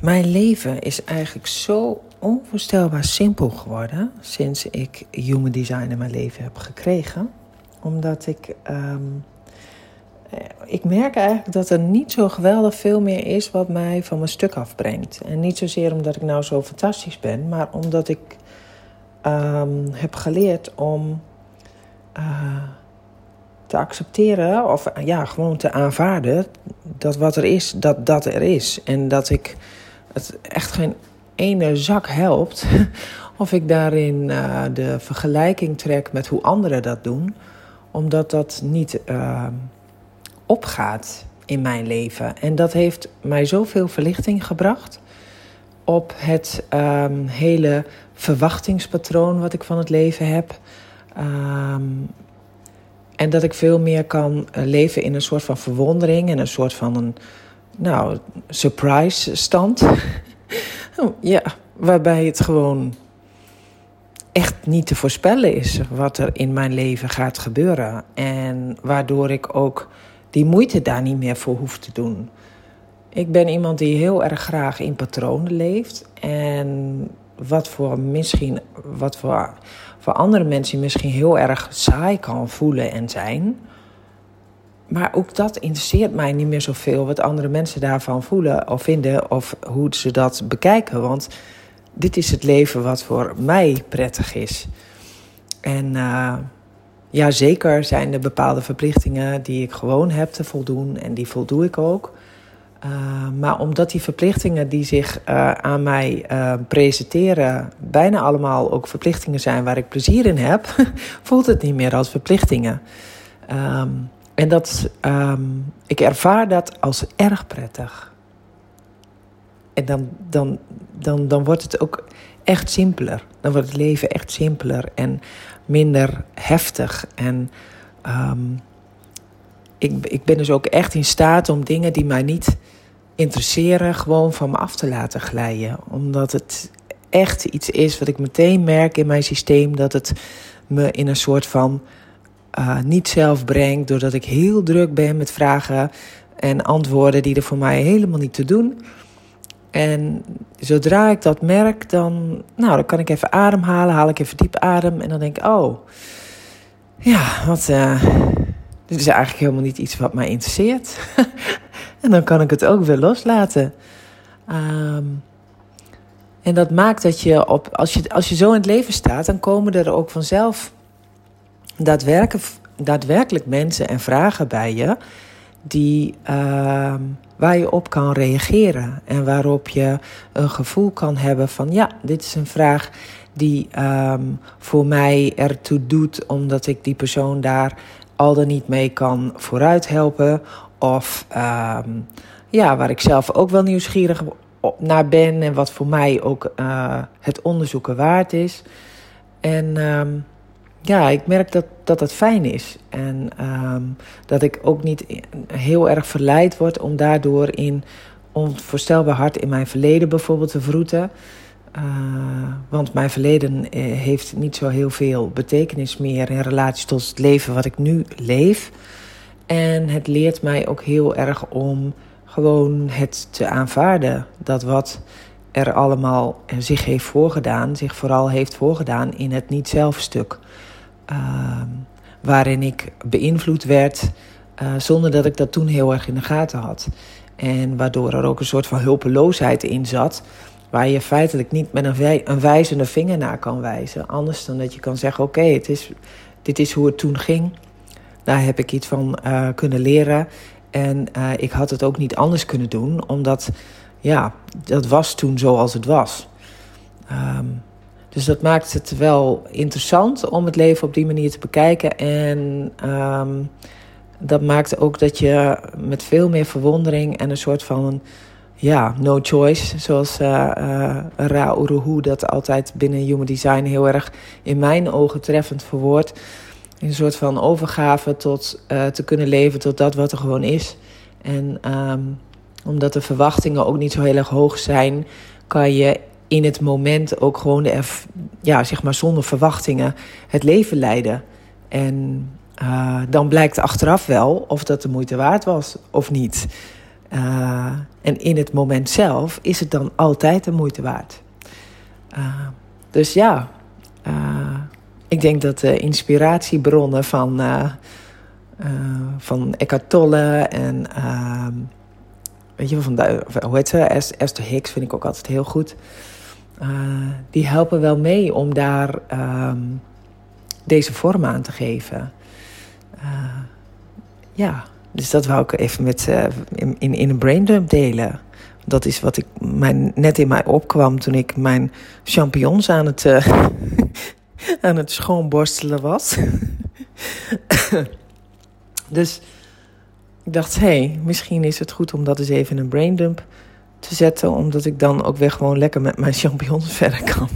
Mijn leven is eigenlijk zo onvoorstelbaar simpel geworden sinds ik Human Design in mijn leven heb gekregen. Omdat ik. ehm, eh, ik merk eigenlijk dat er niet zo geweldig veel meer is wat mij van mijn stuk afbrengt. En niet zozeer omdat ik nou zo fantastisch ben, maar omdat ik ehm, heb geleerd om eh, te accepteren of ja, gewoon te aanvaarden dat wat er is, dat dat er is. En dat ik het echt geen ene zak helpt of ik daarin eh, de vergelijking trek met hoe anderen dat doen, omdat dat niet uh, opgaat in mijn leven. En dat heeft mij zoveel verlichting gebracht op het um, hele verwachtingspatroon wat ik van het leven heb. Um, en dat ik veel meer kan leven in een soort van verwondering en een soort van een nou, surprise stand. Oh, ja, waarbij het gewoon echt niet te voorspellen is wat er in mijn leven gaat gebeuren. En waardoor ik ook die moeite daar niet meer voor hoef te doen. Ik ben iemand die heel erg graag in patronen leeft. En wat voor misschien, wat voor, voor andere mensen misschien heel erg saai kan voelen en zijn. Maar ook dat interesseert mij niet meer zoveel wat andere mensen daarvan voelen of vinden of hoe ze dat bekijken. Want dit is het leven wat voor mij prettig is. En uh, ja, zeker zijn er bepaalde verplichtingen die ik gewoon heb te voldoen en die voldoe ik ook. Uh, maar omdat die verplichtingen die zich uh, aan mij presenteren, bijna allemaal ook verplichtingen zijn waar ik plezier in heb, voelt het niet meer als verplichtingen. Um, en dat, um, ik ervaar dat als erg prettig. En dan, dan, dan, dan wordt het ook echt simpeler. Dan wordt het leven echt simpeler en minder heftig. En um, ik, ik ben dus ook echt in staat om dingen die mij niet interesseren, gewoon van me af te laten glijden. Omdat het echt iets is wat ik meteen merk in mijn systeem dat het me in een soort van uh, niet zelf brengt. Doordat ik heel druk ben met vragen en antwoorden die er voor mij helemaal niet te doen. En zodra ik dat merk, dan, nou, dan kan ik even ademhalen, haal ik even diep adem en dan denk ik, oh, ja, wat, uh, dit is eigenlijk helemaal niet iets wat mij interesseert. en dan kan ik het ook weer loslaten. Um, en dat maakt dat je, op, als je, als je zo in het leven staat, dan komen er ook vanzelf daadwerkelijk, daadwerkelijk mensen en vragen bij je die, uh, waar je op kan reageren. En waarop je een gevoel kan hebben van ja, dit is een vraag die um, voor mij ertoe doet, omdat ik die persoon daar al dan niet mee kan vooruit helpen. Of um, ja, waar ik zelf ook wel nieuwsgierig naar ben en wat voor mij ook uh, het onderzoeken waard is. En ja, ik merk dat, dat fijn is. En um, dat ik ook niet heel erg verleid word om daardoor in onvoorstelbaar hard in mijn verleden bijvoorbeeld te vroeten. Uh, want mijn verleden eh, heeft niet zo heel veel betekenis meer in relatie tot het leven wat ik nu leef. En het leert mij ook heel erg om gewoon het te aanvaarden. Dat wat er allemaal zich heeft voorgedaan, zich vooral heeft voorgedaan in het niet-zelfstuk. Uh, waarin ik beïnvloed werd uh, zonder dat ik dat toen heel erg in de gaten had. En waardoor er ook een soort van hulpeloosheid in zat. Waar je feitelijk niet met een, wij een wijzende vinger naar kan wijzen. Anders dan dat je kan zeggen: Oké, is dit is hoe het toen ging. Daar heb ik iets van uh, kunnen leren. En uh, ik had het ook niet anders kunnen doen, omdat ja, dat was toen zoals het was. Um, dus dat maakt het wel interessant om het leven op die manier te bekijken. En um, dat maakt ook dat je met veel meer verwondering en een soort van ja, no choice, zoals uh, Ra Uruhu dat altijd binnen Human Design heel erg in mijn ogen treffend verwoordt. Een soort van overgave tot uh, te kunnen leven tot dat wat er gewoon is. En um, omdat de verwachtingen ook niet zo heel erg hoog zijn, kan je in het moment ook gewoon de, ja, zeg maar zonder verwachtingen het leven leiden. En uh, dan blijkt achteraf wel of dat de moeite waard was of niet. en in het moment zelf is het dan altijd de moeite waard. dus ja, ik denk dat de inspiratiebronnen van, van Eckhart Tolle en weet je, van hoe heet ze? Esther Hicks vind ik ook altijd heel goed. Uh, die helpen wel mee om daar um, deze vorm aan te geven. Uh, ja, dus dat wou ik even met uh, in, in, in een braindump delen. Dat is wat ik mijn, net in mij opkwam toen ik mijn champignons aan het, aan het schoonborstelen was. dus ik dacht, hé, hey, misschien is het goed om dat eens even een braindump te zetten. Omdat ik dan ook weer gewoon lekker met mijn champignons verder kan.